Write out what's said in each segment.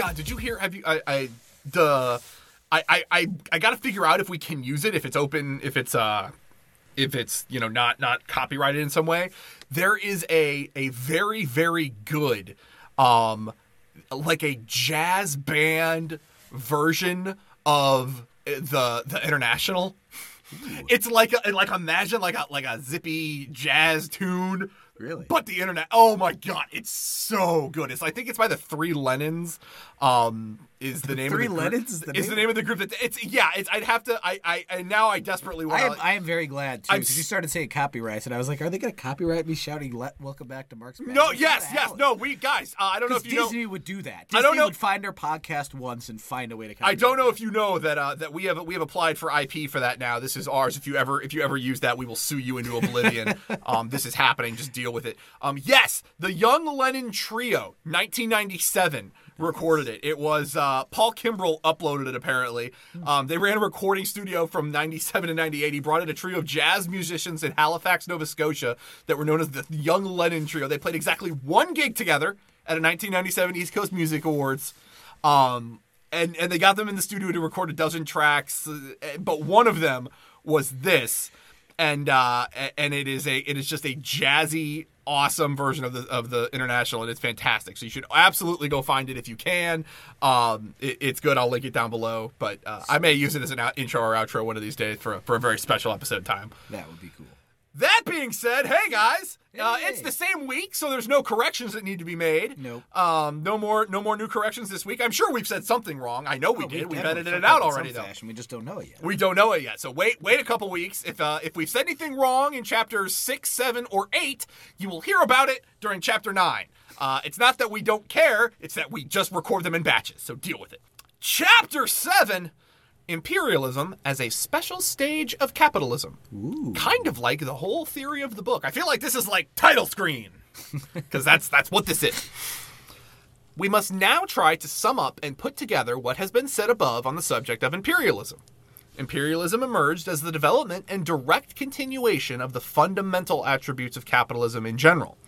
god, did you hear? Have you? I, I the. I, I, I, I got to figure out if we can use it if it's open if it's uh if it's you know not not copyrighted in some way there is a a very very good um like a jazz band version of the the Internationale it's like a, like imagine like a like a zippy jazz tune Really? but the internet oh my god it's so good it's i think it's by the three lennons um is the name Three of the group, Lennons is the is the name? name of the group that it's yeah it's i'd have to i i and now i desperately want I am, to I am very glad too because you started saying copyrights, and I was like, "Are they going to copyright me shouting let, welcome back to Mark's?" no yes yes no we guys uh, i don't know if you know Disney would do that. I Disney don't know- would find our podcast once and find a way to. I don't know if you know that uh, that we have we have applied for IP for that now. This is ours. If you ever if you ever use that, we will sue you into oblivion. um, this is happening. Just deal with it. Um, yes, the Young Lennon Trio, 1997, recorded it. It was uh, Paul Kimbrell uploaded it. Apparently, um, they ran a recording studio from 97 to 98. He brought in a trio of jazz musicians in Halifax, Nova Scotia, that were known as the Young Lennon Trio. They played exactly one gig together at a 1997 East Coast Music Awards. Um, and and they got them in the studio to record a dozen tracks, uh, but one of them was this, and uh, and it is a it is just a jazzy, awesome version of the of the Internationale, and it's fantastic. So you should absolutely go find it if you can. Um, it, it's good. I'll link it down below, but uh, I may use it as an out- intro or outro one of these days for a, for a very special episode time. that would be cool. That being said, hey guys, uh, Hey. it's the same week, so there's no corrections that need to be made. Nope. Um, no more, no more new corrections this week. I'm sure we've said something wrong. I know we Oh, did. We've edited it out already, though. Fashion. We just don't know it yet. We don't know it yet. So wait, wait a couple weeks. If uh, if we've said anything wrong in chapters six, seven, or eight, you will hear about it during chapter nine. Uh, it's not that we don't care; it's that we just record them in batches. So deal with it. Chapter seven. Imperialism as a special stage of capitalism. Kind of like the whole theory of the book. I feel like this is like title screen. Because that's that's what this is. We must now try to sum up and put together what has been said above on the subject of imperialism. Imperialism emerged as the development and direct continuation of the fundamental attributes of capitalism in general.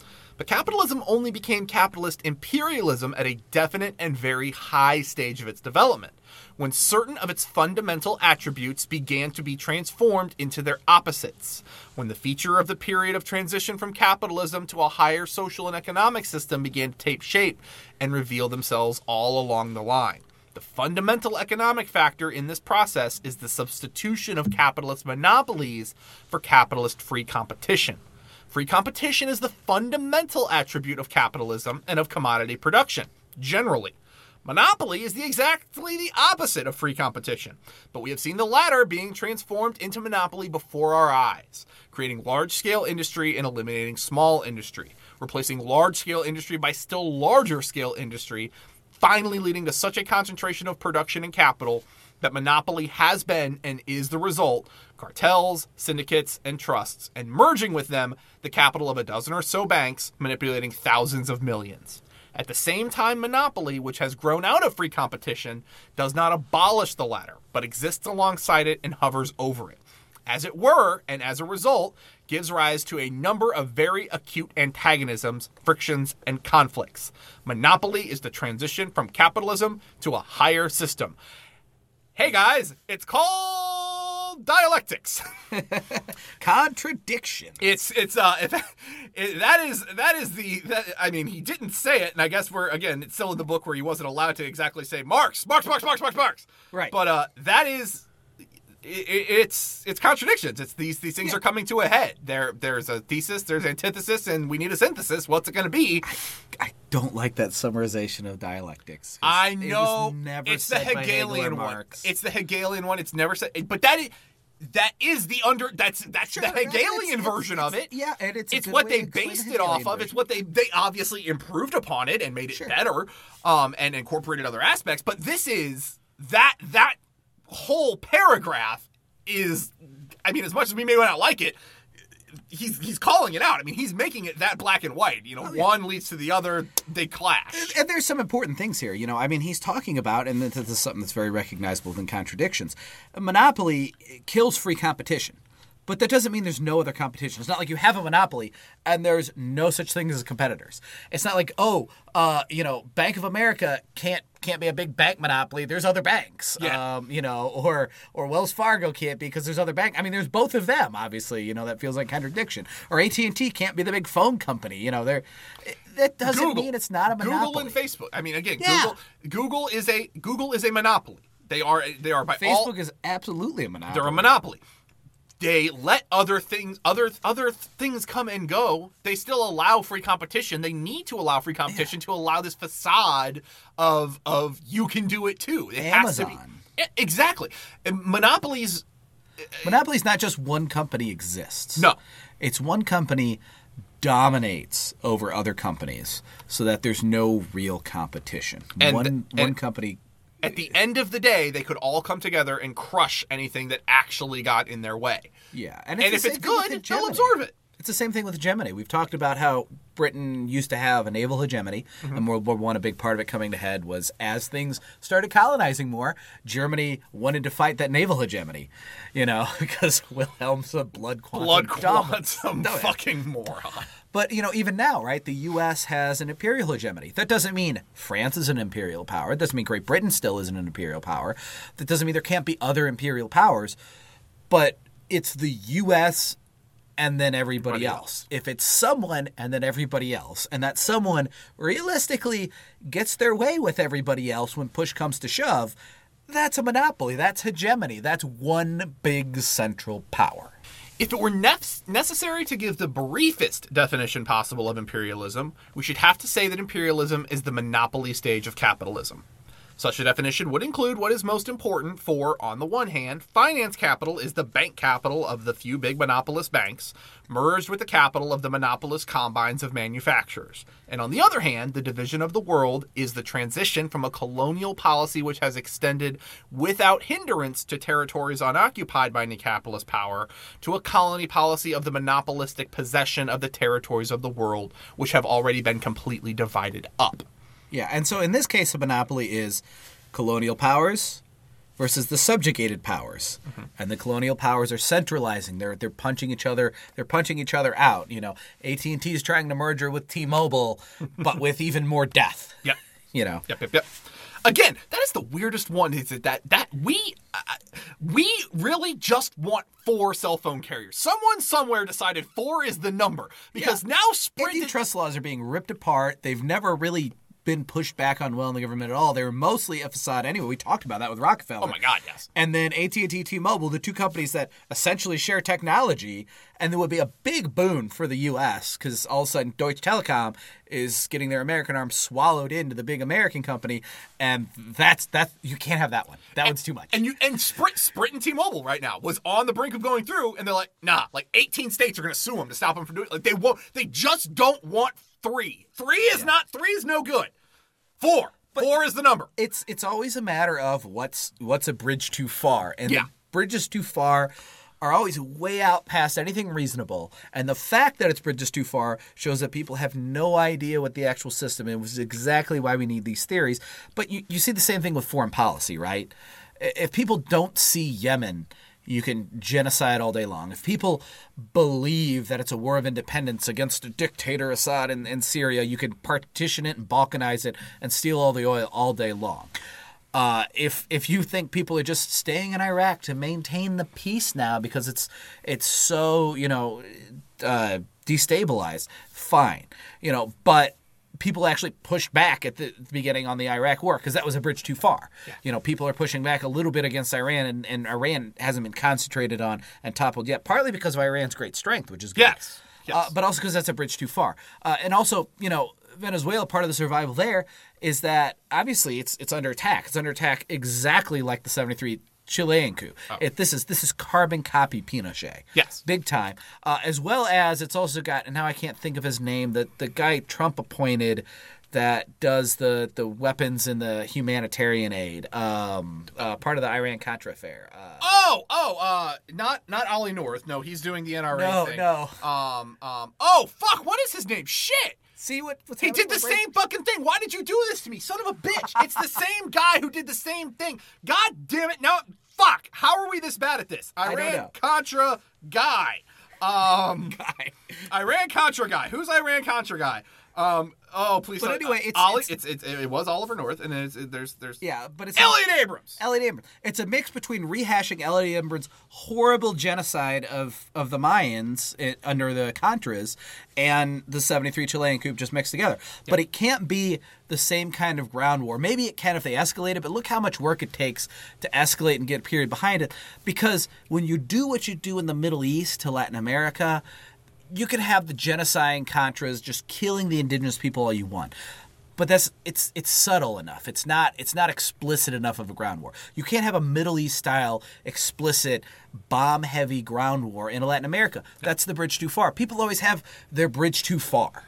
But capitalism only became capitalist imperialism at a definite and very high stage of its development, when certain of its fundamental attributes began to be transformed into their opposites, when the feature of the period of transition from capitalism to a higher social and economic system began to take shape and reveal themselves all along the line. The fundamental economic factor in this process is the substitution of capitalist monopolies for capitalist free competition. Free competition is the fundamental attribute of capitalism and of commodity production, generally. Monopoly is the exactly the opposite of free competition, but we have seen the latter being transformed into monopoly before our eyes, creating large-scale industry and eliminating small industry, replacing large-scale industry by still larger scale industry, finally leading to such a concentration of production and capital that monopoly has been and is the result cartels, syndicates, and trusts, and merging with them the capital of a dozen or so banks, manipulating thousands of millions. At the same time, monopoly, which has grown out of free competition, does not abolish the latter, but exists alongside it and hovers over it. As it were, and as a result, gives rise to a number of very acute antagonisms, frictions, and conflicts. Monopoly is the transition from capitalism to a higher system. Hey guys, it's called dialectics. Contradiction. It's it's uh if, it, that is that is the that, I mean he didn't say it and I guess we're again it's still in the book where he wasn't allowed to exactly say Marx Marx Marx Marx Marx Marx Right. but uh that is i i- it's it's contradictions it's these these things are coming to a head there there's a thesis there's antithesis and we need a synthesis what's it going to be I don't like that summarization of dialectics. I it know never it's the Hegelian one Marx. it's the Hegelian one it's never said but that is that is the under that's that's Sure, the it's- Hegelian it's- version of it yeah, and it's it's what they based it off Hegelian of. It's what they they obviously improved upon it and made it Sure. better, um, and incorporated other aspects. But this is that that whole paragraph is, I mean, as much as we may not like it, he's he's calling it out. I mean, he's making it that black and white. You know, Oh, yeah. one leads to the other, they clash. and there's some important things here. You know, I mean, he's talking about, and this is something that's very recognizable in contradictions. Monopoly kills free competition. But that doesn't mean there's no other competition. It's not like you have a monopoly and there's no such thing as competitors. It's not like, oh, uh, you know, Bank of America can't can't be a big bank monopoly. There's other banks, Yeah. um, you know, or or Wells Fargo can't be because there's other bank. I mean, there's both of them. Obviously, you know, that feels like contradiction. Or AT and T can't be the big phone company. You know, they're that doesn't Google. mean it's not a monopoly. Google and Facebook. I mean, again, Yeah. Google Google is a Google is a monopoly. They are they are by all Facebook is absolutely a monopoly. they're a monopoly. They let other things other other things come and go. They still allow free competition. They need to allow free competition to allow this facade of of you can do it too. It has to be Amazon. Exactly. monopolies monopolies uh, not just one company exists. No. It's one company dominates over other companies so that there's no real competition. And- one and- one company at the end of the day, they could all come together and crush anything that actually got in their way. Yeah. And if it's same thing with good, they'll absorb it. It's the same thing with hegemony. We've talked about how Britain used to have a naval hegemony, Mm-hmm. and World War One, a big part of it coming to head was as things started colonizing more, Germany wanted to fight that naval hegemony, you know, because Wilhelm's a blood quantum. Blood quantum No, fucking moron. But you know, even now, right? The U.S. has an imperial hegemony. That doesn't mean France is an imperial power. It doesn't mean Great Britain still isn't an imperial power. That doesn't mean there can't be other imperial powers. But it's the U.S. and then everybody Everybody else. If it's someone and then everybody else, and that someone realistically gets their way with everybody else when push comes to shove, that's a monopoly. That's hegemony. That's one big central power. If it were nef- necessary to give the briefest definition possible of imperialism, we should have to say that imperialism is the monopoly stage of capitalism. Such a definition would include what is most important for, on the one hand, finance capital is the bank capital of the few big monopolist banks, merged with the capital of the monopolist combines of manufacturers. And on the other hand, the division of the world is the transition from a colonial policy which has extended without hindrance to territories unoccupied by any capitalist power to a colony policy of the monopolistic possession of the territories of the world which have already been completely divided up. Yeah, and so in this case, a monopoly is colonial powers versus the subjugated powers, and the colonial powers are centralizing. They're they're punching each other. They're punching each other out. You know, AT and T is trying to merger with T-Mobile, but with even more death. Yep. You know, Yep, yep, yep. Again, that is the weirdest one. Is that that, that we uh, we really just want four cell phone carriers? Someone somewhere decided four is the number because now Sprint. antitrust laws are being ripped apart. They've never really been pushed back on well in the government at all. They were mostly a facade anyway. We talked about that with Rockefeller. oh my God, yes. And then AT&T, T-Mobile, the two companies that essentially share technology, and there would be a big boon for the U.S. because all of a sudden Deutsche Telekom is getting their American arm swallowed into the big American company, and that's that you can't have that one. That one's too much. And you and Sprint Sprint and T-Mobile right now was on the brink of going through, and they're like, nah, like 18 states are going to sue them to stop them from doing. Like they won't. They just don't want three. Three is not. Three is no good. Four. Four is the number. it's it's always a matter of what's what's a bridge too far, and Yeah. the bridges too far are always way out past anything reasonable. And the fact that it's bridges too far shows that people have no idea what the actual system is. Which is exactly why we need these theories. But you, you see the same thing with foreign policy, right? If people don't see Yemen. You can genocide all day long. If people believe that it's a war of independence against a dictator Assad in, in Syria, you can partition it and balkanize it and steal all the oil all day long. Uh, if if you think people are just staying in Iraq to maintain the peace now because it's it's so you know uh, destabilized, fine, you know, but people actually pushed back at the beginning on the Iraq war because that was a bridge too far. You know, people are pushing back a little bit against Iran, and, and Iran hasn't been concentrated on and toppled yet, partly because of Iran's great strength, which is good. Yes. Yes. Uh, but also because that's a bridge too far. Uh, and also, you know, Venezuela, part of the survival there is that obviously it's it's under attack. It's under attack exactly like the '73 Chilean coup. It, this is this is carbon copy Pinochet. Yes. big time. Uh, as well as it's also got, and now I can't think of his name. The the guy Trump appointed that does the the weapons and the humanitarian aid. Um, uh, part of the Iran Contra affair. Uh, Oh, oh, uh, not not Ollie North. No, he's doing the NRA No, thing. no. Um, um. Oh, fuck! What is his name? Shit! See what what's He did the same fucking thing. Why did you do this to me, son of a bitch? It's the same guy who did the same thing. God damn it! Now, fuck? How are we this bad at this? Iran. Contra guy. Um, Guy. Iran Contra guy. Who's Iran Contra guy? Um, oh please. But anyway, it's- Ollie, it's- it's, it's, it was Oliver North, and it's, it, there's there's Yeah, but it's Elliott Abrams. Elliott Abrams. It's a mix between rehashing Elliott Abrams' horrible genocide of, of the Mayans it, under the Contras and the 73 Chilean coup just mixed together. But it can't be the same kind of ground war. Maybe it can if they escalate it, but look how much work it takes to escalate and get a period behind it. Because when you do what you do in the Middle East to Latin America, you can have the genocide Contras just killing the indigenous people all you want. But that's it's it's subtle enough. It's not it's not explicit enough of a ground war. You can't have a Middle East style explicit bomb heavy ground war in Latin America. That's the bridge too far. People always have their bridge too far.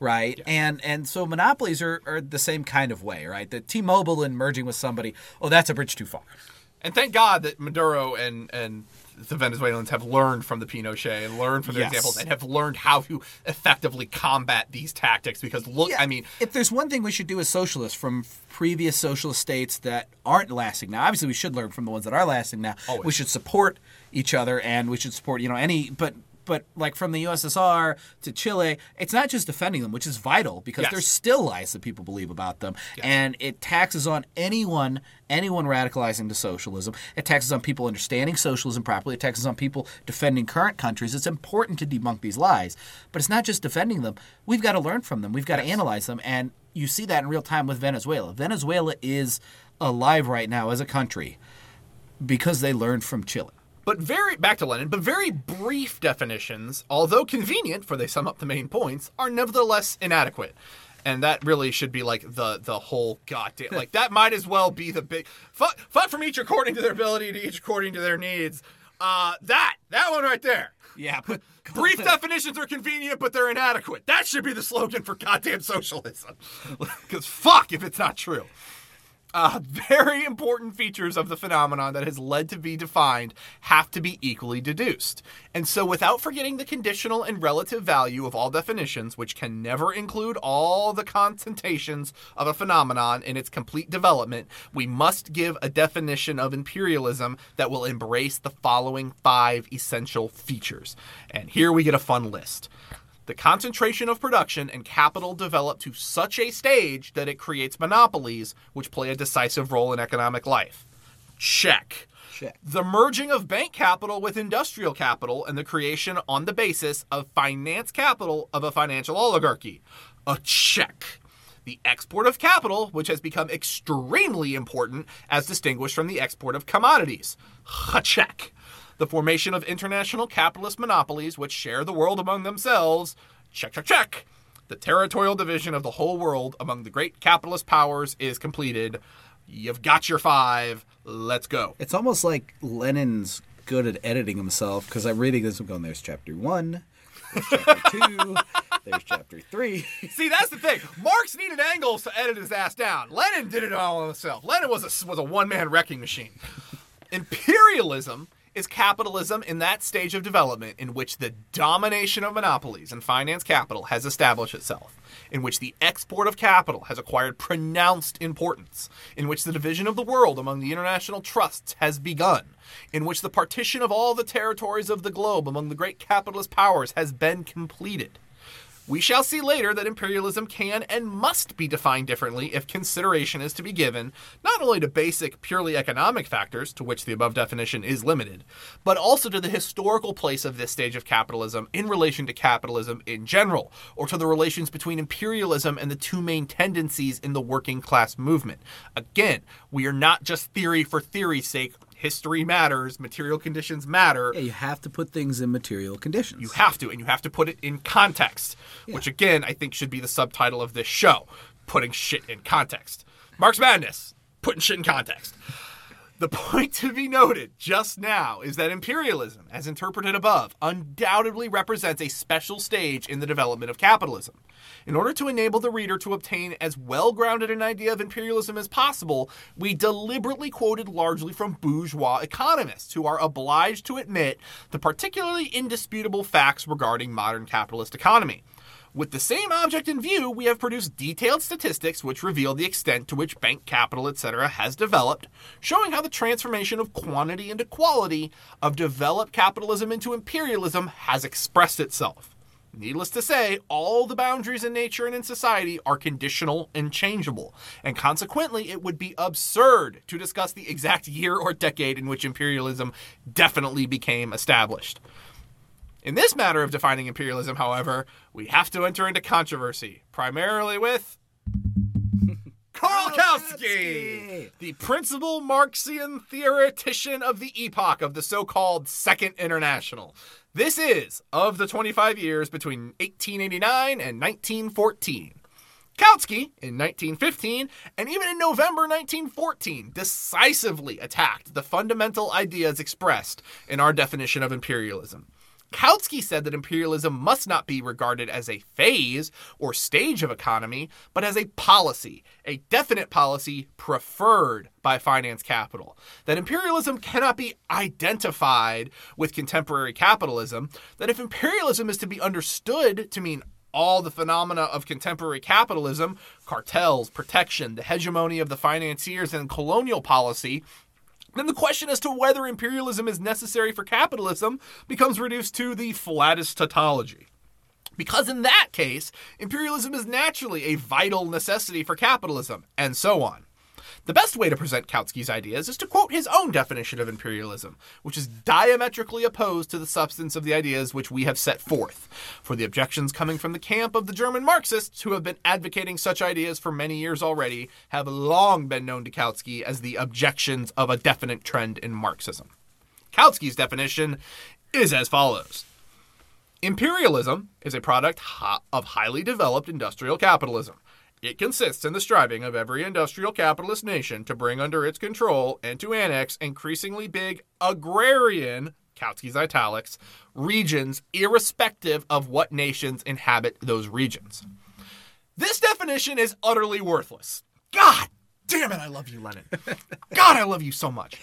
Right. And and so monopolies are, are the same kind of way, right? The T Mobile and merging with somebody, oh that's a bridge too far. And thank God that Maduro and and the Venezuelans have learned from the Pinochet and learned from their Yes. examples and have learned how to effectively combat these tactics. Because look, I mean, if there's one thing we should do as socialists from previous socialist states that aren't lasting now, obviously we should learn from the ones that are lasting now. Always. We should support each other and we should support, you know, any but but like from the USSR to Chile, it's not just defending them, which is vital because Yes. there's still lies that people believe about them, and it taxes on anyone anyone radicalizing to socialism. It taxes on people understanding socialism properly. It taxes on people defending current countries. It's important to debunk these lies, but it's not just defending them. We've got to learn from them. We've got to analyze them, and you see that in real time with Venezuela. Venezuela is alive right now as a country because they learned from Chile. But very back to Lenin, but very brief definitions, although convenient, for they sum up the main points, are nevertheless inadequate. And that really should be like the the whole goddamn like that might as well be the big fought, fought from each according to their ability to each according to their needs. Uh, that that one right there. Yeah, but Brief definitions are convenient, but they're inadequate. That should be the slogan for goddamn socialism. Because fuck if it's not true. Uh, very important features of the phenomenon that has led to be defined have to be equally deduced. And so, without forgetting the conditional and relative value of all definitions, which can never include all the connotations of a phenomenon in its complete development, we must give a definition of imperialism that will embrace the following five essential features. And here we get a fun list. The concentration of production and capital develop to such a stage that it creates monopolies, which play a decisive role in economic life. Check. Check. The merging of bank capital with industrial capital and the creation on the basis of finance capital of a financial oligarchy. A check. The export of capital, which has become extremely important as distinguished from the export of commodities. A check. The formation of international capitalist monopolies which share the world among themselves. Check, check, check. The territorial division of the whole world among the great capitalist powers is completed. You've got your five. Let's go. It's almost like Lenin's good at editing himself because I'm reading this and going, there's chapter one, there's chapter two, there's chapter three. See, that's the thing. Marx needed Engels to edit his ass down. Lenin did it all himself. Lenin was a, was a one man wrecking machine. Imperialism is capitalism in that stage of development in which the domination of monopolies and finance capital has established itself, in which the export of capital has acquired pronounced importance, in which the division of the world among the international trusts has begun, in which the partition of all the territories of the globe among the great capitalist powers has been completed. We shall see later that imperialism can and must be defined differently if consideration is to be given not only to basic, purely economic factors, to which the above definition is limited, but also to the historical place of this stage of capitalism in relation to capitalism in general, or to the relations between imperialism and the two main tendencies in the working class movement. Again, we are not just theory for theory's sake. History matters, material conditions matter. Yeah, you have to put things in material conditions. You have to, and you have to put it in context, which again I think should be the subtitle of this show: putting shit in context. Marx Madness, putting shit in context. The point to be noted just now is that imperialism, as interpreted above, undoubtedly represents a special stage in the development of capitalism. In order to enable the reader to obtain as well grounded an idea of imperialism as possible, we deliberately quoted largely from bourgeois economists who are obliged to admit the particularly indisputable facts regarding modern capitalist economy. With the same object in view, we have produced detailed statistics which reveal the extent to which bank capital, etc., has developed, showing how the transformation of quantity into quality of developed capitalism into imperialism has expressed itself. Needless to say, all the boundaries in nature and in society are conditional and changeable, and consequently, it would be absurd to discuss the exact year or decade in which imperialism definitely became established. In this matter of defining imperialism, however, we have to enter into controversy, primarily with Karl Kautsky, the principal Marxian theoretician of the epoch of the so called Second International. This is of the 25 years between 1889 and 1914. Kautsky, in 1915 and even in November 1914, decisively attacked the fundamental ideas expressed in our definition of imperialism. Kautsky said that imperialism must not be regarded as a phase or stage of economy, but as a policy, a definite policy preferred by finance capital. That imperialism cannot be identified with contemporary capitalism, that if imperialism is to be understood to mean all the phenomena of contemporary capitalism cartels, protection, the hegemony of the financiers, and colonial policy then the question as to whether imperialism is necessary for capitalism becomes reduced to the flattest tautology. Because in that case, imperialism is naturally a vital necessity for capitalism, and so on. The best way to present Kautsky's ideas is to quote his own definition of imperialism, which is diametrically opposed to the substance of the ideas which we have set forth. For the objections coming from the camp of the German Marxists, who have been advocating such ideas for many years already, have long been known to Kautsky as the objections of a definite trend in Marxism. Kautsky's definition is as follows. Imperialism is a product of highly developed industrial capitalism. It consists in the striving of every industrial capitalist nation to bring under its control and to annex increasingly big agrarian, Kautsky's italics, regions, irrespective of what nations inhabit those regions. This definition is utterly worthless. God damn it, I love you, Lenin. God, I love you so much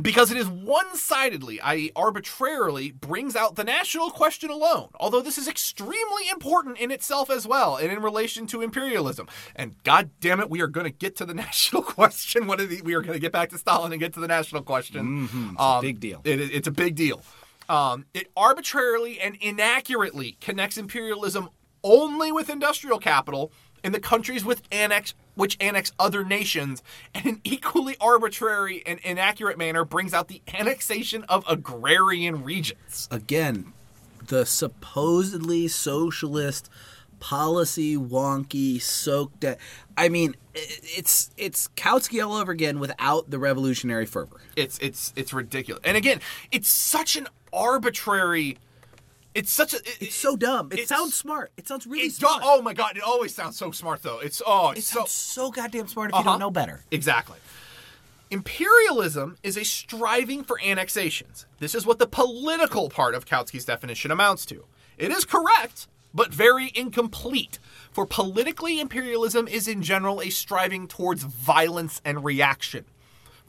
because it is one sidedly, i.e., arbitrarily, brings out the national question alone, although this is extremely important in itself as well and in relation to imperialism. And god damn it, we are going to get to the national question. What are the, we are going to get back to Stalin and get to the national question. Mm-hmm. It's um, a big deal. It, it's a big deal. Um, it arbitrarily and inaccurately connects imperialism only with industrial capital in the countries with annex which annex other nations, and an equally arbitrary and inaccurate manner brings out the annexation of agrarian regions. Again, the supposedly socialist policy wonky soaked at I mean, it's it's Kautsky all over again without the revolutionary fervor. It's it's it's ridiculous. And again, it's such an arbitrary it's such a. It, it's so dumb. It sounds smart. It sounds really smart. oh my god! It always sounds so smart though. It's oh, it's it so so goddamn smart if uh-huh. you don't know better. Exactly. Imperialism is a striving for annexations. This is what the political part of Kautsky's definition amounts to. It is correct, but very incomplete. For politically, imperialism is in general a striving towards violence and reaction.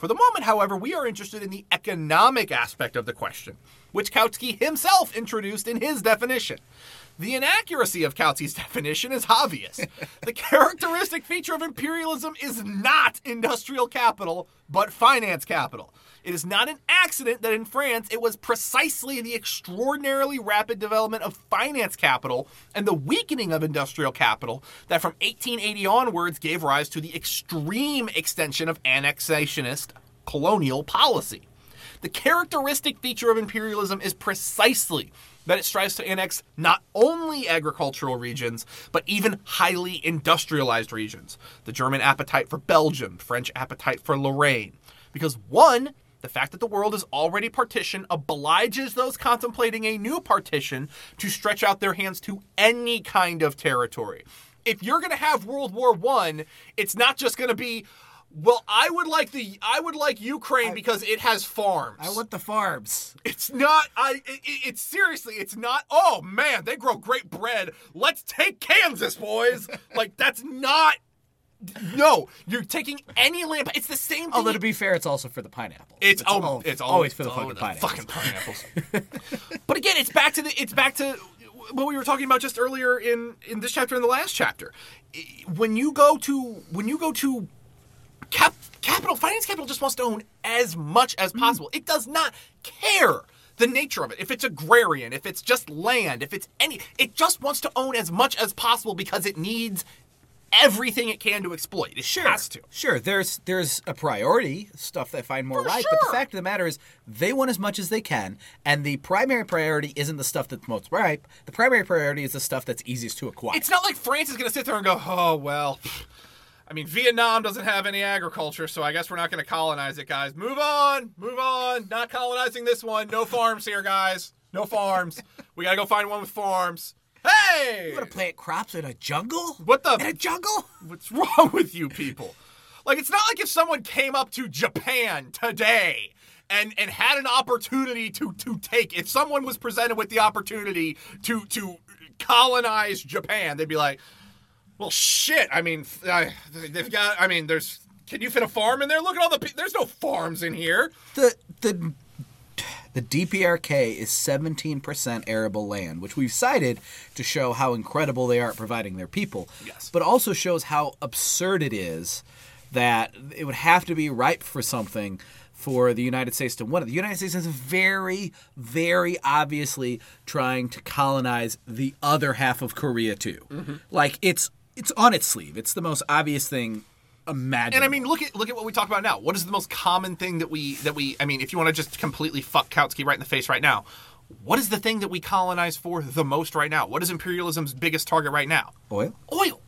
For the moment, however, we are interested in the economic aspect of the question, which Kautsky himself introduced in his definition. The inaccuracy of Kautsky's definition is obvious. the characteristic feature of imperialism is not industrial capital, but finance capital. It is not an accident that in France it was precisely the extraordinarily rapid development of finance capital and the weakening of industrial capital that from 1880 onwards gave rise to the extreme extension of annexationist colonial policy. The characteristic feature of imperialism is precisely that it strives to annex not only agricultural regions, but even highly industrialized regions. The German appetite for Belgium, French appetite for Lorraine. Because one, the fact that the world is already partitioned obliges those contemplating a new partition to stretch out their hands to any kind of territory. If you're going to have World War 1, it's not just going to be well, I would like the I would like Ukraine I, because it has farms. I want the farms. It's not I it, it's seriously, it's not oh man, they grow great bread. Let's take Kansas, boys. like that's not no, you're taking any lamp. It's the same thing. Although to be fair, it's also for the pineapple. It's, it's, oh, it's always, for the fucking pineapples. Fucking pineapples. but again, it's back to the. It's back to what we were talking about just earlier in in this chapter and the last chapter. When you go to when you go to cap, capital finance capital just wants to own as much as mm-hmm. possible. It does not care the nature of it. If it's agrarian, if it's just land, if it's any it just wants to own as much as possible because it needs everything it can to exploit. It sure, has to. Sure, there's there's a priority stuff they find more For right, but the fact of the matter is they want as much as they can, and the primary priority isn't the stuff that's most ripe. The primary priority is the stuff that's easiest to acquire. It's not like France is going to sit there and go, "Oh, well, I mean, Vietnam doesn't have any agriculture, so I guess we're not going to colonize it, guys. Move on, move on. Not colonizing this one. No farms here, guys. No farms. We got to go find one with farms. Hey! you want to plant crops in a jungle? What the- in a jungle? What's wrong with you people? Like it's not like if someone came up to Japan today and and had an opportunity to to take if someone was presented with the opportunity to to colonize Japan, they'd be like, "Well, shit. I mean, uh, they've got. I mean, there's. Can you fit a farm in there? Look at all the. There's no farms in here. The the the DPRK is 17% arable land, which we've cited to show how incredible they are at providing their people. Yes. But also shows how absurd it is that it would have to be ripe for something for the United States to win it. The United States is very, very obviously trying to colonize the other half of Korea too. Mm-hmm. Like it's it's on its sleeve. It's the most obvious thing imaginable. And I mean, look at look at what we talk about now. What is the most common thing that we that we? I mean, if you want to just completely fuck Kautsky right in the face right now, what is the thing that we colonize for the most right now? What is imperialism's biggest target right now? oil. Oil.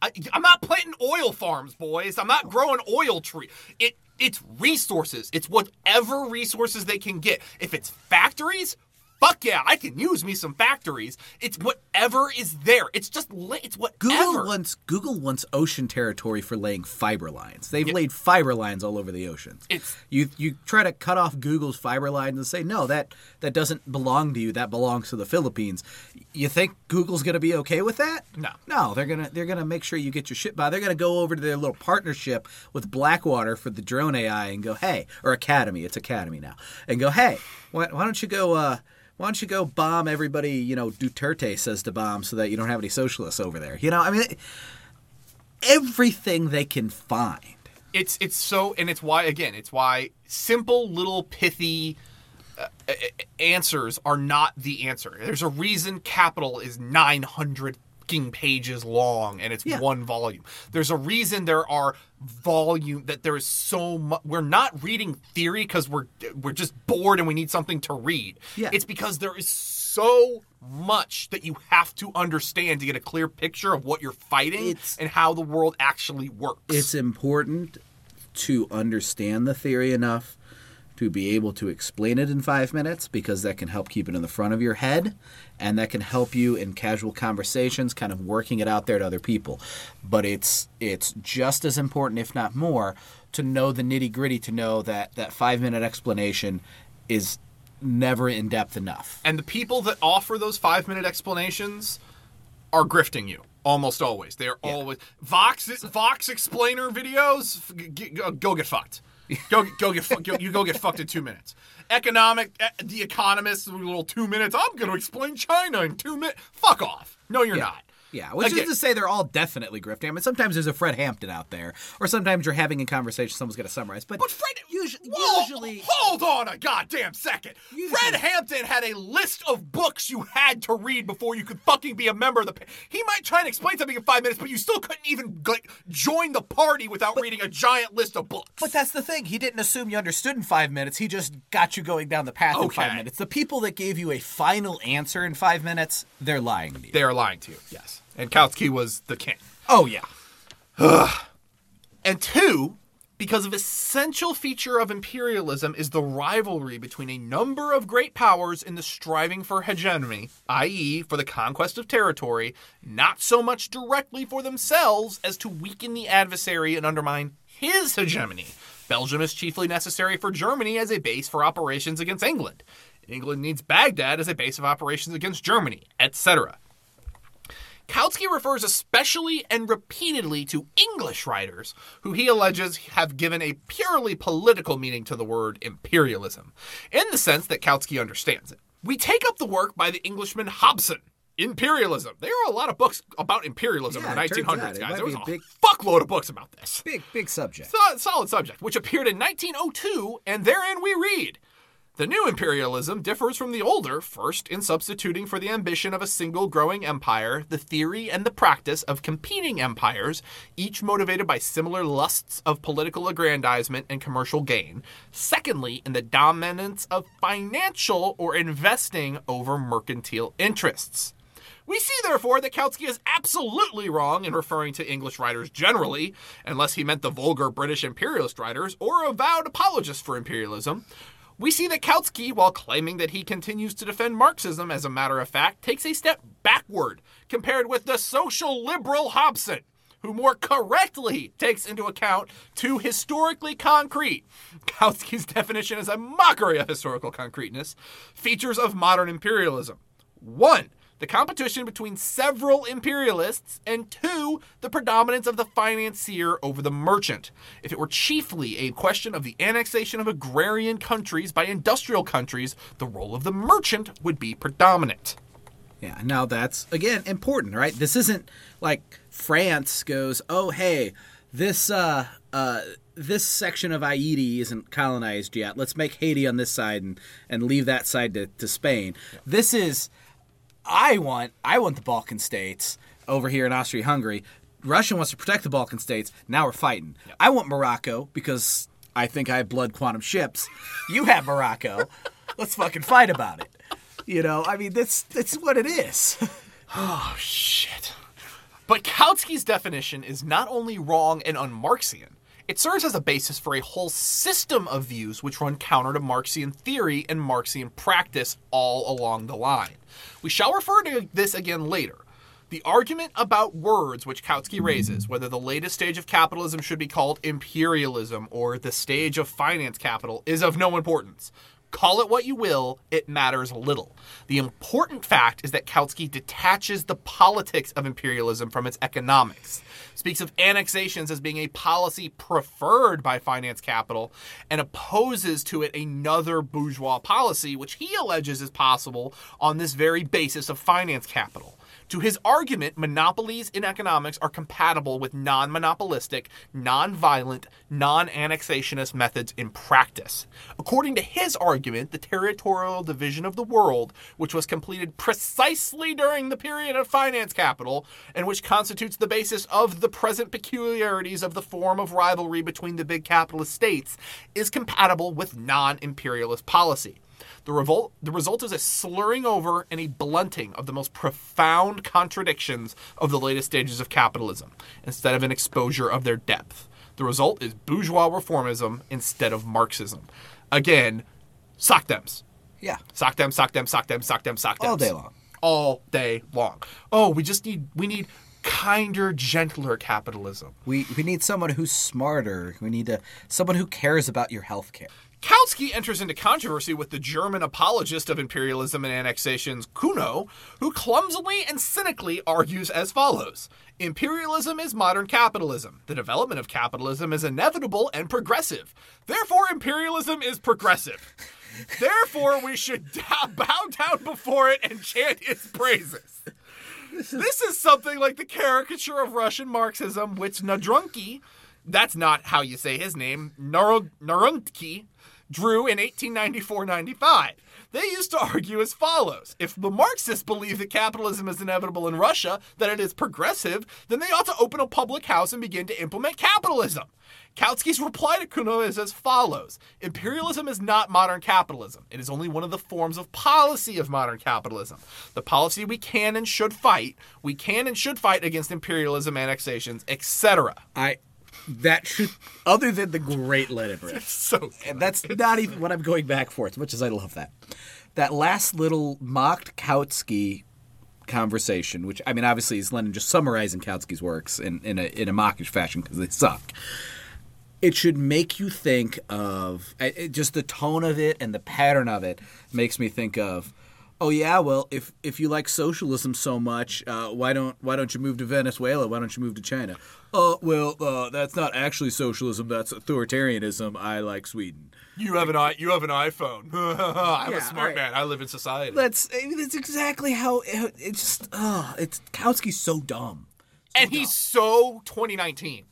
I, I'm not planting oil farms, boys. I'm not growing oil tree. It it's resources. It's whatever resources they can get. If it's factories, fuck yeah, I can use me some factories. It's whatever is there. It's just it's whatever. Google wants Google wants ocean territory for laying fiber lines. They've laid fiber lines all over the oceans. It's- you you try to cut off Google's fiber lines and say no that that doesn't belong to you. That belongs to the Philippines. You think Google's going to be okay with that? No. No, they're gonna they're gonna make sure you get your shit by. They're gonna go over to their little partnership with Blackwater for the drone AI and go hey or Academi. It's Academi now and go hey why, why don't you go. uh why don't you go bomb everybody, you know, Duterte says to bomb so that you don't have any socialists over there? You know, I mean, everything they can find. it's it's so and it's why again it's why simple little pithy uh, answers are not the answer there's a reason capital is 900 fucking pages long and it's Yeah. one volume there's a reason there are volume that there is so much we're not reading theory because we're we're just bored and we need something to read Yeah. it's because there is so much that you have to understand to get a clear picture of what you're fighting It's- and how the world actually works It's important to understand the theory enough to be able to explain it in five minutes because that can help keep it in the front of your head and that can help you in casual conversations kind of working it out there to other people but it's it's just as important if not more to know the nitty gritty to know that that five minute explanation is never in depth enough And the people that offer those five minute explanations are grifting you almost always. They are always Vox Vox explainer videos. f- g- go, go get fucked. Go go get fu- go, you go get fucked in two minutes. Economic, the Economist, a little two minutes. I'm going to explain China in two minutes. Fuck off. No, you're not. Yeah, which Again- is to say they're all definitely grifting. I mean, sometimes there's a Fred Hampton out there, or sometimes you're having a conversation, someone's going to summarize. But, But Fred, usually, Whoa, usually hold on a goddamn second. Usually- Fred Hampton had a list of books you had to read before you could fucking be a member of the. He might try and explain something in five minutes, but you still couldn't even like join the party without reading a giant list of books. But that's the thing. He didn't assume you understood in five minutes. He just got you going down the path in five minutes. The people that gave you a final answer in five minutes, they're lying to you. they are lying to you. Yes, and Kautsky was the king. oh yeah. And two, because of essential feature of imperialism is the rivalry between a number of great powers in the striving for hegemony, i.e., for the conquest of territory, not so much directly for themselves as to weaken the adversary and undermine his hegemony. Belgium is chiefly necessary for Germany as a base for operations against England. England needs Baghdad as a base of operations against Germany, etc. Kautsky refers especially and repeatedly to English writers who he alleges have given a purely political meaning to the word imperialism, in the sense that Kautsky understands it. We take up the work by the Englishman Hobson. Imperialism. There are a lot of books about imperialism Yeah, in the 1900s, out it guys. There was a a big- fuckload of books about this. Big, big subject. So- solid subject, which appeared in 1902, and therein we read The new imperialism differs from the older, first, in substituting for the ambition of a single growing empire the theory and the practice of competing empires, each motivated by similar lusts of political aggrandizement and commercial gain. Secondly, in the dominance of financial or investing over mercantile interests. We see, therefore, that Kautsky is absolutely wrong in referring to English writers generally, unless he meant the vulgar British imperialist writers or avowed apologists for imperialism. We see that Kautsky, while claiming that he continues to defend Marxism as a matter of fact, takes a step backward compared with the social liberal Hobson, who more correctly takes into account two historically concrete, Kautsky's definition is a mockery of historical concreteness, features of modern imperialism. One, the competition between several imperialists, and two, the predominance of the financier over the merchant. If it were chiefly a question of the annexation of agrarian countries by industrial countries, the role of the merchant would be predominant. Yeah, now that's again important, right? This isn't like France goes, "Oh, hey, this uh uh this section of Haiti isn't colonized yet. Let's make Haiti on this side and and leave that side to, to Spain." This is I want I want the Balkan states over here in Austria-Hungary. Russia wants to protect the Balkan states. Now we're fighting. I want Morocco because I think I have blood quantum ships. You have Morocco. Let's fucking fight about it. You know, I mean, that's that's what it is. Oh, shit. But Kautsky's definition is not only wrong and un-Marxian, it serves as a basis for a whole system of views which run counter to Marxian theory and Marxian practice all along the line. We shall refer to this again later. The argument about words which Kautsky raises, whether the latest stage of capitalism should be called imperialism or the stage of finance capital, is of no importance. Call it what you will, it matters little. The important fact is that Kautsky detaches the politics of imperialism from its economics, speaks of annexations as being a policy preferred by finance capital, and opposes to it another bourgeois policy, which he alleges is possible on this very basis of finance capital. To his argument, monopolies in economics are compatible with non monopolistic, non violent, non annexationist methods in practice. According to his argument, the territorial division of the world, which was completed precisely during the period of finance capital, and which constitutes the basis of the present peculiarities of the form of rivalry between the big capitalist states, is compatible with non imperialist policy. The, revolt, the result is a slurring over and a blunting of the most profound contradictions of the latest stages of capitalism, instead of an exposure of their depth. The result is bourgeois reformism instead of Marxism. Again, sock thems. Yeah, Sock them, sock them, sock them, sock them, sock them. all day long. All day long. Oh, we just need we need kinder, gentler capitalism. We we need someone who's smarter. We need to someone who cares about your health care. Kautsky enters into controversy with the German apologist of imperialism and annexations, Cunow, who clumsily and cynically argues as follows Imperialism is modern capitalism. The development of capitalism is inevitable and progressive. Therefore, imperialism is progressive. Therefore, we should bow down before it and chant its praises. This is something like the caricature of Russian Marxism, which Nadrunki, that's not how you say his name, Naruntki, drew in 1894-95. They used to argue as follows. If the Marxists believe that capitalism is inevitable in Russia, that it is progressive, then they ought to open a public house and begin to implement capitalism. Kautsky's reply to Cunow is as follows Imperialism is not modern capitalism. It is only one of the forms of policy of modern capitalism. The policy we can and should fight, we can and should fight against imperialism, annexations, etc. I that should other than the great let it rip. So And that's not even what I'm going back for, as much as I love that. That last little mocked Kautsky conversation, which I mean, obviously is Lenin just summarizing Kautsky's works in, in a in a mockish fashion because they suck. It should make you think of it- just the tone of it and the pattern of it makes me think of Oh yeah, well if if you like socialism so much, uh, why don't why don't you move to Venezuela? Why don't you move to China? Oh well, uh, that's not actually socialism. That's authoritarianism. I like Sweden. You have an i you have an iPhone. I'm Yeah, a smart right. man. I live in society. That's I mean, that's exactly how it, it's just. Oh, it's Kautsky's so dumb. and he's so 2019.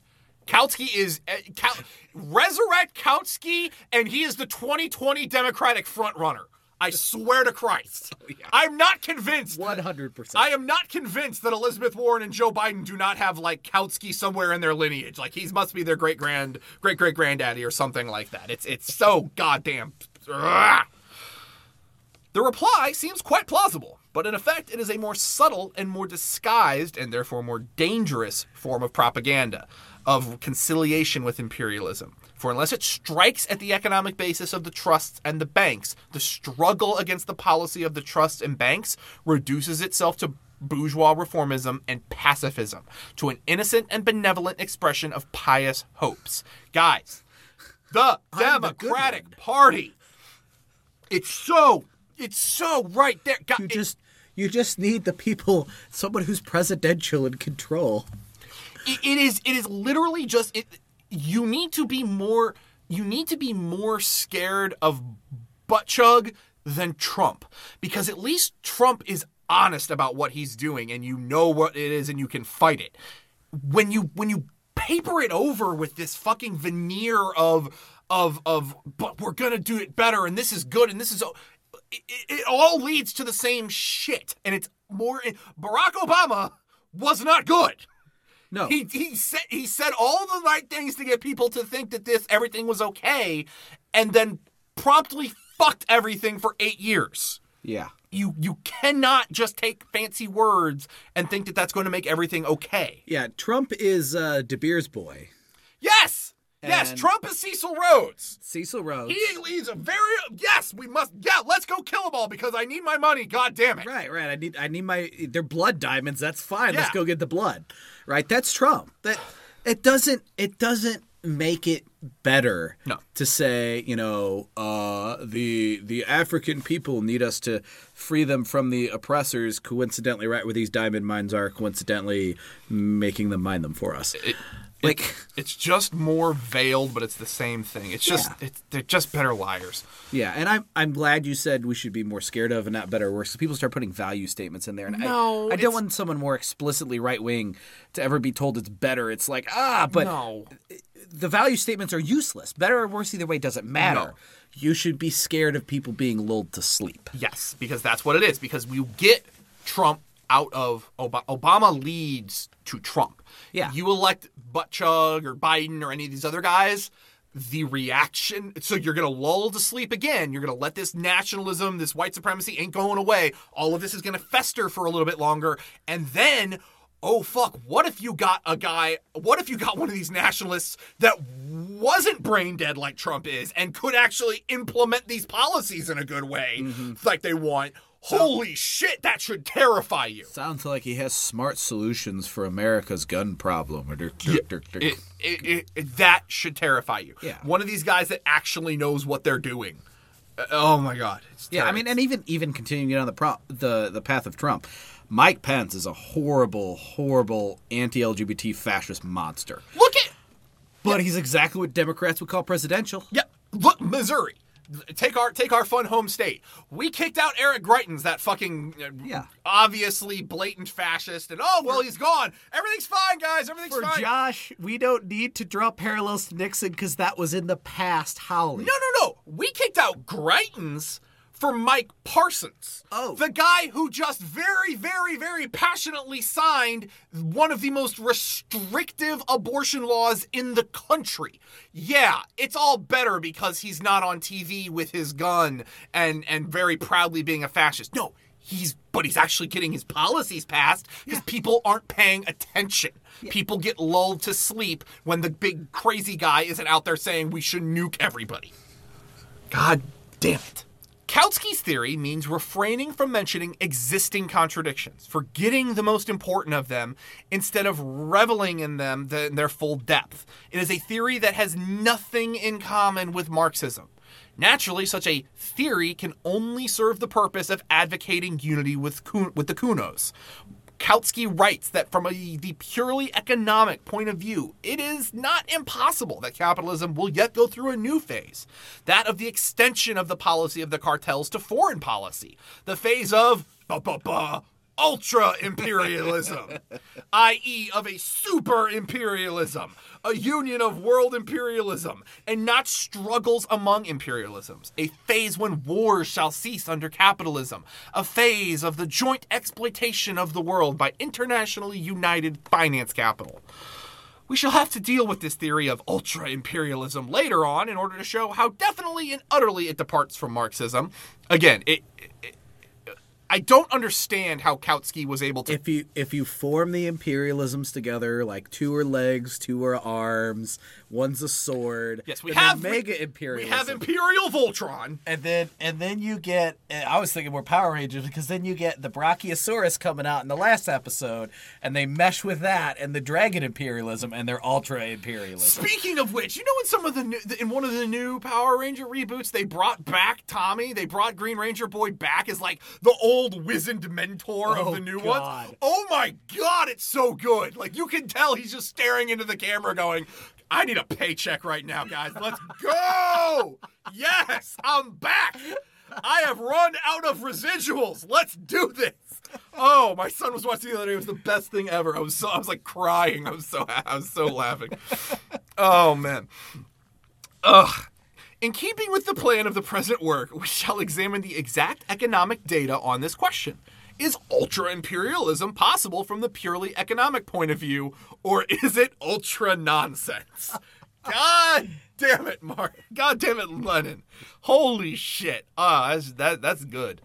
Kautsky is uh, Kau- resurrect Kautsky, and he is the 2020 Democratic frontrunner. I swear to Christ, oh, I'm not convinced. One hundred percent. I am not convinced that Elizabeth Warren and Joe Biden do not have like Kautsky somewhere in their lineage. Like he must be their great grand, great great granddaddy or something like that. It's it's so goddamn. The reply seems quite plausible, but in effect, it is a more subtle and more disguised, and therefore more dangerous form of propaganda, of conciliation with imperialism. For unless it strikes at the economic basis of the trusts and the banks, the struggle against the policy of the trusts and banks reduces itself to bourgeois reformism and pacifism, to an innocent and benevolent expression of pious hopes. Guys, the I'm Democratic one. Party it's so it's so right there. God, You it- just you just need the people, someone who's presidential in control. it- it is it is literally just it you need to be more you need to be more scared of butt chug than Trump because at least Trump is honest about what he's doing and you know what it is and you can fight it. When you when you paper it over with this fucking veneer of of of but we're going to do it better and this is good and this is it, it, it all leads to the same shit and it's more Barack Obama was not good. No, He he said he said all the right things to get people to think that this everything was okay, and then promptly fucked everything for eight years. yeah. You you cannot just take fancy words and think that that's going to make everything okay. Yeah, Trump is uh, De Beers boy. Yes, yes. Trump is Cecil Rhodes. Cecil Rhodes. He leads a very yes. We must yeah. Let's go kill them all because I need my money. God damn it. Right, right. I need I need my they're blood diamonds. That's fine. Let's go get the blood. Right? That's Trump. That it doesn't it doesn't make it better No. to say, you know, uh the the African people need us to free them from the oppressors coincidentally right where these diamond mines are coincidentally making them mine them for us. Like It's just more veiled, but it's the same thing. It's just Yeah. it's, they're just better liars. Yeah, and I'm I'm glad you said we should be more scared of and not better or worse. So people start putting value statements in there, and No, I, I don't want someone more explicitly right wing to ever be told it's better. It's like ah, but no. the value statements are useless. Better or worse either way doesn't matter. No. You should be scared of people being lulled to sleep. Yes, because that's what it is. Because we get Trump out of Obama. Obama leads to Trump. Yeah. You elect Butchug or Biden or any of these other guys, the reaction. So you're going to lull to sleep again. You're going to let this nationalism, this white supremacy ain't going away. All of this is going to fester for a little bit longer. And then. Oh fuck, what if you got a guy, what if you got one of these nationalists that wasn't brain dead like Trump is and could actually implement these policies in a good way mm-hmm. like they want? Holy shit, that should terrify you. Sounds like he has smart solutions for America's gun problem. Or It, it, it, it- that should terrify you. Yeah. One of these guys that actually knows what they're doing. Uh, Oh my god. It's Yeah, I mean, and even even continuing on the pro- the the path of Trump, Mike Pence is a horrible, horrible anti-LGBT fascist monster. look at But he's exactly what Democrats would call presidential. Yeah, look, Missouri. Take our take our fun home state. We kicked out Eric Greitens, that fucking uh, Yeah. obviously blatant fascist, and oh well, he's gone. Everything's fine, guys. Everything's For fine. Josh, we don't need to draw parallels to Nixon because that was in the past, Holly. No, no, no. We kicked out Greitens for Mike Parsons. Oh. The guy who just very, very, very passionately signed one of the most restrictive abortion laws in the country. Yeah, it's all better because he's not on TV with his gun and and very proudly being a fascist. No, he's but he's actually getting his policies passed because people aren't paying attention. People get lulled to sleep when the big crazy guy isn't out there saying we should nuke everybody. God damn it. Kautsky's theory means refraining from mentioning existing contradictions, forgetting the most important of them, instead of reveling in them th- in their full depth. It is a theory that has nothing in common with Marxism. Naturally, such a theory can only serve the purpose of advocating unity with, with the Cunows. Kautsky writes that from a, the purely economic point of view, it is not impossible that capitalism will yet go through a new phase that of the extension of the policy of the cartels to foreign policy, the phase of ultra imperialism, i.e., of a super imperialism, a union of world imperialism, and not struggles among imperialisms, a phase when wars shall cease under capitalism, a phase of the joint exploitation of the world by internationally united finance capital. We shall have to deal with this theory of ultra imperialism later on in order to show how definitely and utterly it departs from Marxism. Again, it, it I don't understand how Kautsky was able to. If you if you form the imperialisms together, like two are legs, two are arms, one's a sword. Yes, we and have mega we, imperialism. We have Imperial Voltron. and then and then you get. I was thinking more Power Rangers because then you get the Brachiosaurus coming out in the last episode, and they mesh with that and the Dragon imperialism and their Ultra imperialism. Speaking of which, you know, in some of the new, in one of the new Power Ranger reboots, they brought back Tommy. They brought Green Ranger Boy back as like the old wizened mentor Oh, of the new God. ones. Oh my god, it's so good! Like you can tell he's just staring into the camera, going, "I need a paycheck right now, guys. Let's go! yes, I'm back. I have run out of residuals. Let's do this." Oh, my son was watching the other day. It was the best thing ever. I was so I was like crying. I was so I was so laughing. Oh man. Ugh. In keeping with the plan of the present work, we shall examine the exact economic data on this question. Is ultra imperialism possible from the purely economic point of view, or is it ultra nonsense? God damn it, Mark. God damn it, Lenin. Holy shit. Ah, that's, that, that's good.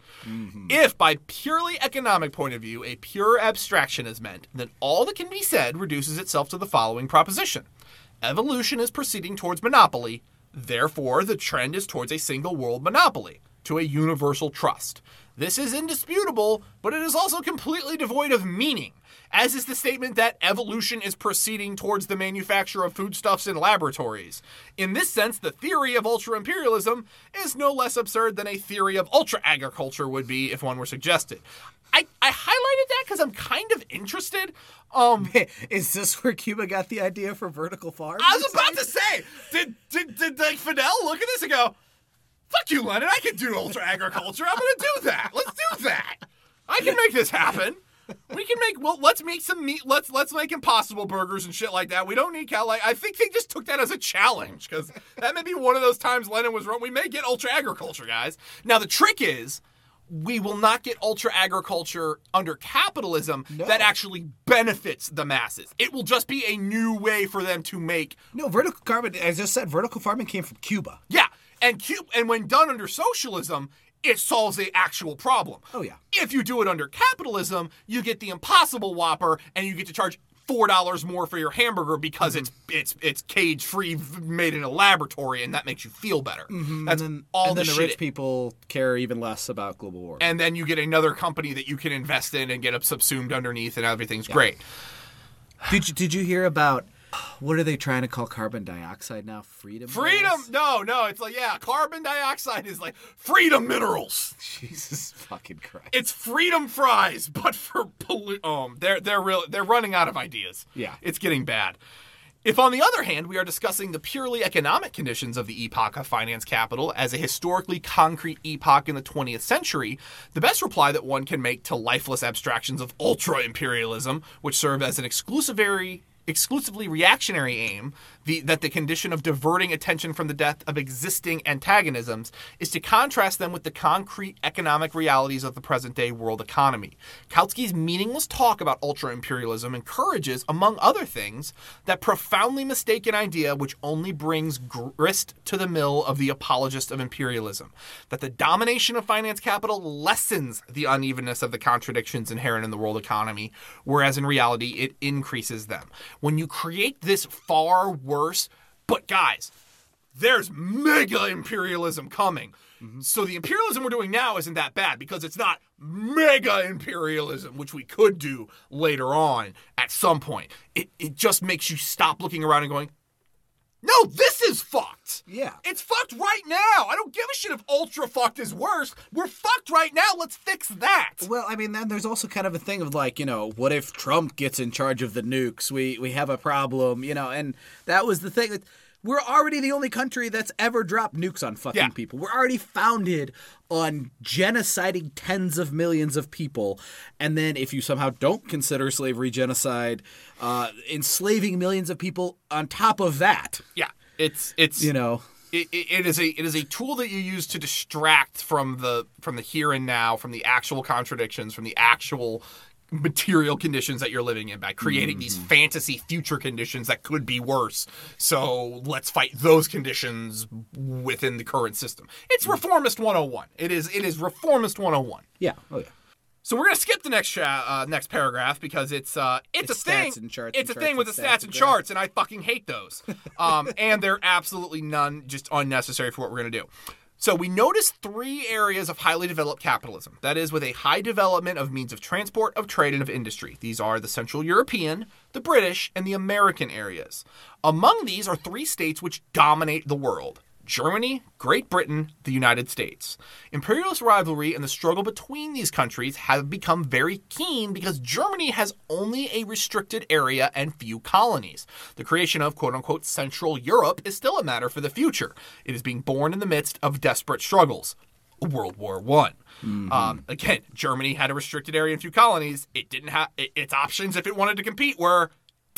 If, by purely economic point of view, a pure abstraction is meant, then all that can be said reduces itself to the following proposition Evolution is proceeding towards monopoly, therefore, the trend is towards a single world monopoly, to a universal trust. This is indisputable, but it is also completely devoid of meaning, as is the statement that evolution is proceeding towards the manufacture of foodstuffs in laboratories. In this sense, the theory of ultra imperialism is no less absurd than a theory of ultra agriculture would be if one were suggested. I, I highlighted that because I'm kind of interested. Um, Is this where Cuba got the idea for vertical farms? I was about to say, did did did like Fidel look at this and go, "Fuck you, Lenin! I can do ultra agriculture. I'm gonna do that. Let's do that. I can make this happen. We can make well. Let's make some meat. Let's let's make Impossible burgers and shit like that. We don't need cow. Like I think they just took that as a challenge because that may be one of those times Lenin was wrong. We may get ultra agriculture, guys. Now the trick is. We will not get ultra agriculture under capitalism that actually benefits the masses. It will just be a new way for them to make No, vertical carbon. As I just said, vertical farming came from Cuba. yeah, and Cu- and when done under socialism, it solves the actual problem. Oh, yeah. If you do it under capitalism, you get the impossible Whopper, and you get to charge four dollars more for your hamburger because mm-hmm. it's it's it's cage free, made in a laboratory, and that makes you feel better. Mm-hmm. That's and then, all and the then the rich people care even less about global warming. and then you get another company that you can invest in and get subsumed underneath, and everything's great. Did you did you hear about what are they trying to call carbon dioxide now? Freedom. Freedom? gas? No, no. It's like yeah, carbon dioxide is like freedom minerals. Jesus fucking Christ. It's freedom fries, but for pollu- um, they're they're real they're running out of ideas. Yeah. it's getting bad. If, on the other hand, we are discussing the purely economic conditions of the epoch of finance capital as a historically concrete epoch in the 20th century, the best reply that one can make to lifeless abstractions of ultra imperialism, which serve as an exclusivary exclusively reactionary aim, the, that the condition of diverting attention from the death of existing antagonisms is to contrast them with the concrete economic realities of the present day world economy. Kautsky's meaningless talk about ultra imperialism encourages, among other things, that profoundly mistaken idea which only brings grist to the mill of the apologist of imperialism that the domination of finance capital lessens the unevenness of the contradictions inherent in the world economy, whereas in reality it increases them. When you create this far worse, but guys, there's mega imperialism coming. Mm-hmm. So the imperialism we're doing now isn't that bad because it's not mega imperialism, which we could do later on at some point. It, it just makes you stop looking around and going, No, this is fucked. Yeah. It's fucked right now. I don't give a shit if ultra fucked is worse. We're fucked right now. Let's fix that. Well, I mean, then there's also kind of a thing of like, you know, what if Trump gets in charge of the nukes? We we have a problem, you know, and that was the thing. We're already the only country that's ever dropped nukes on fucking Yeah. people. We're already founded on genociding tens of millions of people, and then if you somehow don't consider slavery genocide, uh, enslaving millions of people on top of that, Yeah. It's it's you know, it, it it is a it is a tool that you use to distract from the from the here and now, from the actual contradictions, from the actual material conditions that you're living in by creating these fantasy future conditions that could be worse. So let's fight those conditions within the current system. It's reformist 101. It is it is reformist 101. yeah, oh yeah. So we're gonna skip the next uh, next paragraph because it's uh it's, It's a thing. stats and charts it's a thing with the stats stats and and charts, and I fucking hate those. Um, and they're absolutely none, just unnecessary for what we're gonna do. So we notice three areas of highly developed capitalism. That is, with a high development of means of transport, of trade, and of industry. These are the Central European, the British, and the American areas. Among these are three states which dominate the world. Germany, Great Britain, the United States. Imperialist rivalry and the struggle between these countries have become very keen because Germany has only a restricted area and few colonies. The creation of quote unquote Central Europe is still a matter for the future. It is being born in the midst of desperate struggles. World War One. Um, again, Germany had a restricted area and few colonies. It didn't have it, its options if it wanted to compete were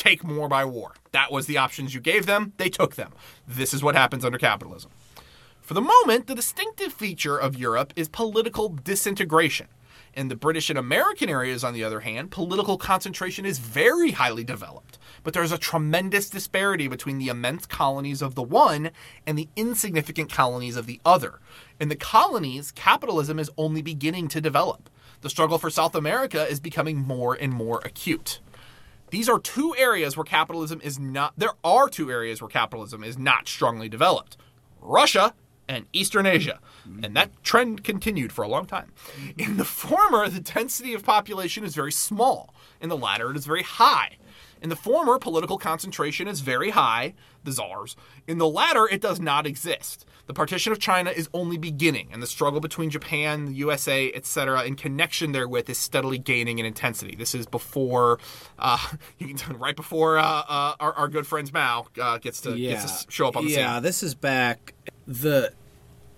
take more by war. That was the options you gave them. They took them. This is what happens under capitalism. For the moment, the distinctive feature of Europe is political disintegration. In the British and American areas, on the other hand, political concentration is very highly developed. But there's a tremendous disparity between the immense colonies of the one and the insignificant colonies of the other. In the colonies, capitalism is only beginning to develop. The struggle for South America is becoming more and more acute. These are two areas where capitalism is not, there are two areas where capitalism is not strongly developed Russia and Eastern Asia. And that trend continued for a long time. In the former, the density of population is very small. In the latter, it is very high. In the former, political concentration is very high, the czars. In the latter, it does not exist. The partition of China is only beginning, and the struggle between Japan, the USA, etc., in connection therewith is steadily gaining in intensity. This is before, uh, right before uh, uh, our, our good friends Mao uh, gets to gets to show up on the yeah, scene. Yeah, this is back the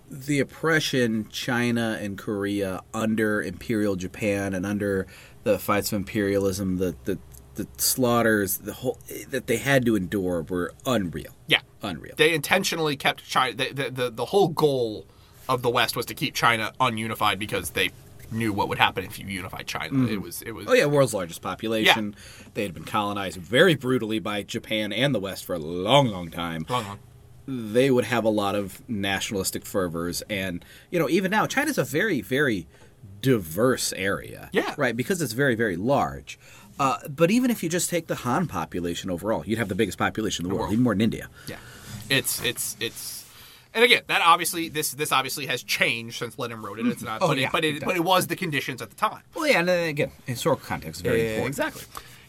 the oppression China and Korea under imperial Japan and under the fights of imperialism, the the the slaughters, the whole that they had to endure were unreal. Yeah, Unreal. they intentionally kept China. The, the, the, the whole goal of the West was to keep China ununified because they knew what would happen if you unified China. Mm-hmm. It was it was Oh yeah, world's largest population. Yeah. They had been colonized very brutally by Japan and the West for a long, long time. Long, long. They would have a lot of nationalistic fervors, and you know, even now, China's a very, very diverse area. Yeah. right, because it's very, very large. Uh, but even if you just take the Han population overall, you'd have the biggest population in the world, world. even more than India. Yeah, it's it's it's, and again, that obviously this this obviously has changed since Lenin wrote it. It's not, Oh, but, yeah, it, but it but it was the conditions at the time. Well, yeah, and then again, historical context is very important. Exactly.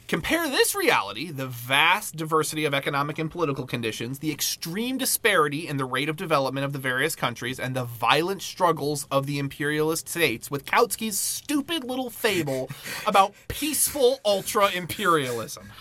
Compare this reality, the vast diversity of economic and political conditions, the extreme disparity in the rate of development of the various countries, and the violent struggles of the imperialist states with Kautsky's stupid little fable about peaceful ultra imperialism.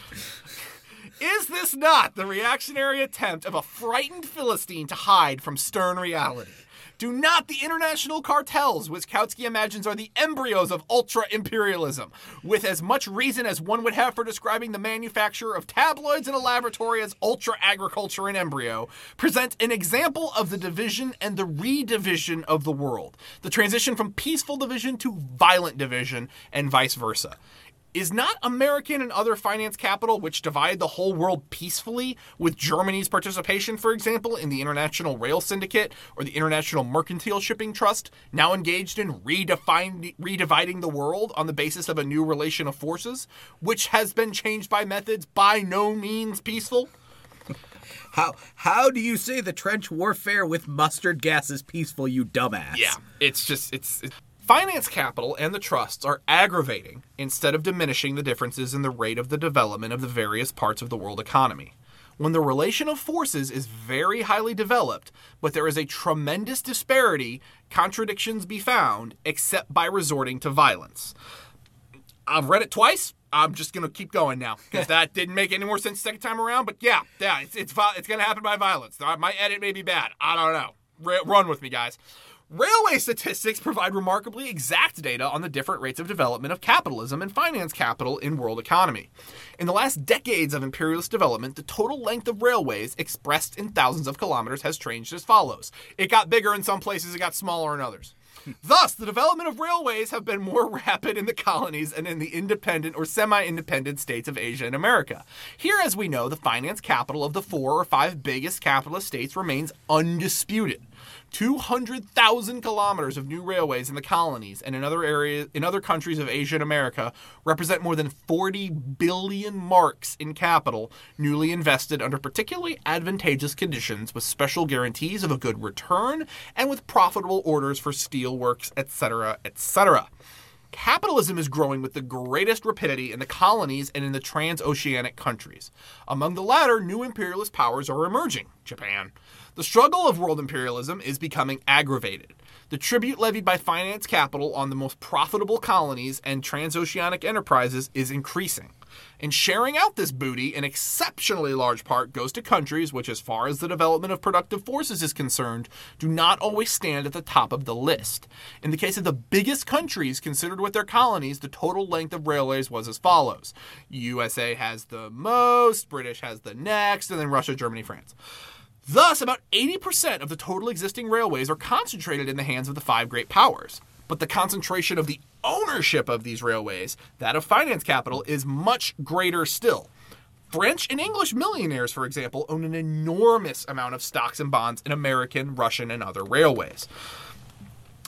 Is this not the reactionary attempt of a frightened Philistine to hide from stern reality? Do not the international cartels, which Kautsky imagines are the embryos of ultra imperialism, with as much reason as one would have for describing the manufacture of tabloids in a laboratory as ultra agriculture in embryo, present an example of the division and the redivision of the world, the transition from peaceful division to violent division, and vice versa? Is not American and other finance capital, which divide the whole world peacefully, with Germany's participation, for example, in the International Rail Syndicate or the International Mercantile Shipping Trust, now engaged in redefine, redividing the world on the basis of a new relation of forces, which has been changed by methods by no means peaceful? How how do you say the trench warfare with mustard gas is peaceful, you dumbass? Yeah, it's just it's, it's finance capital and the trusts are aggravating instead of diminishing the differences in the rate of the development of the various parts of the world economy. when the relation of forces is very highly developed, but there is a tremendous disparity, contradictions be found, except by resorting to violence. I've read it twice. I'm just gonna keep going now because that didn't make any more sense second time around. But yeah, yeah, it's it's, it's gonna happen by violence. My edit may be bad. I don't know. Run with me, guys. Railway statistics provide remarkably exact data on the different rates of development of capitalism and finance capital in world economy. In the last decades of imperialist development, the total length of railways expressed in thousands of kilometers has changed as follows. It got bigger in some places, it got smaller in others. Hmm. Thus, the development of railways have been more rapid in the colonies and in the independent or semi-independent states of Asia and America. Here, as we know, the finance capital of the four or five biggest capitalist states remains undisputed. 200,000 kilometers of new railways in the colonies and in other areas in other countries of Asia and America represent more than 40 billion marks in capital newly invested under particularly advantageous conditions with special guarantees of a good return and with profitable orders for steelworks, etc., etc. Capitalism is growing with the greatest rapidity in the colonies and in the transoceanic countries. Among the latter, new imperialist powers are emerging Japan. The struggle of world imperialism is becoming aggravated. The tribute levied by finance capital on the most profitable colonies and transoceanic enterprises is increasing. And sharing out this booty, an exceptionally large part goes to countries which, as far as the development of productive forces is concerned, do not always stand at the top of the list. In the case of the biggest countries considered with their colonies, the total length of railways was as follows USA has the most, British has the next, and then Russia, Germany, France. Thus, about 80% of the total existing railways are concentrated in the hands of the five great powers. But the concentration of the ownership of these railways, that of finance capital, is much greater still. French and English millionaires, for example, own an enormous amount of stocks and bonds in American, Russian, and other railways.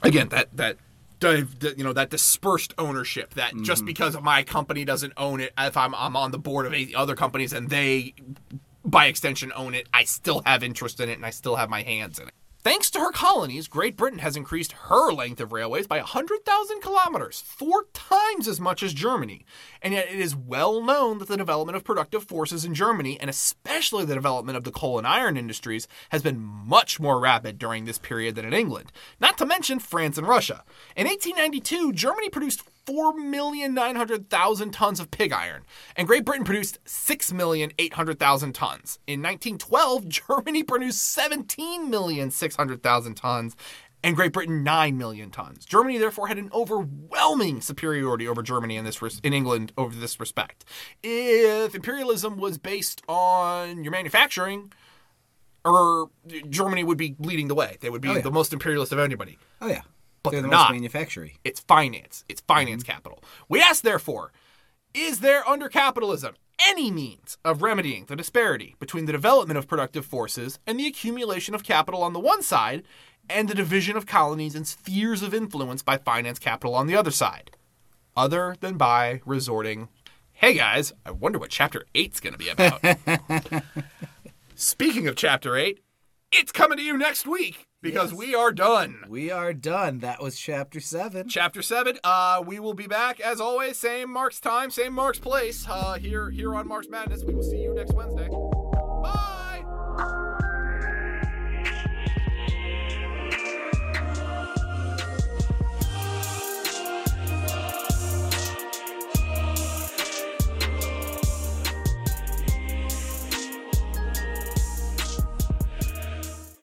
Again, that that you know that dispersed ownership that mm-hmm. just because my company doesn't own it if I'm, I'm on the board of other companies and they by extension own it, I still have interest in it and I still have my hands in it. Thanks to her colonies, Great Britain has increased her length of railways by 100,000 kilometers, four times as much as Germany. And yet, it is well known that the development of productive forces in Germany, and especially the development of the coal and iron industries, has been much more rapid during this period than in England, not to mention France and Russia. In 1892, Germany produced 4,900,000 tons of pig iron, and Great Britain produced 6,800,000 tons. In 1912, Germany produced 17,600,000 tons, and Great Britain 9 million tons. Germany therefore had an overwhelming superiority over Germany in this res- in England over this respect. If imperialism was based on your manufacturing, or Germany would be leading the way. They would be oh, yeah. the most imperialist of anybody. Oh yeah but they're, they're the not. manufacturing. It's finance. It's finance mm-hmm. capital. We ask, therefore, is there under capitalism any means of remedying the disparity between the development of productive forces and the accumulation of capital on the one side and the division of colonies and spheres of influence by finance capital on the other side, other than by resorting, hey guys, I wonder what chapter 8's going to be about. Speaking of chapter 8, it's coming to you next week because yes. we are done. We are done. That was chapter seven. Chapter seven. Uh, we will be back as always. Same Marx time, same Marx place. Uh, here, here on Marx Madness. We will see you next Wednesday. Bye.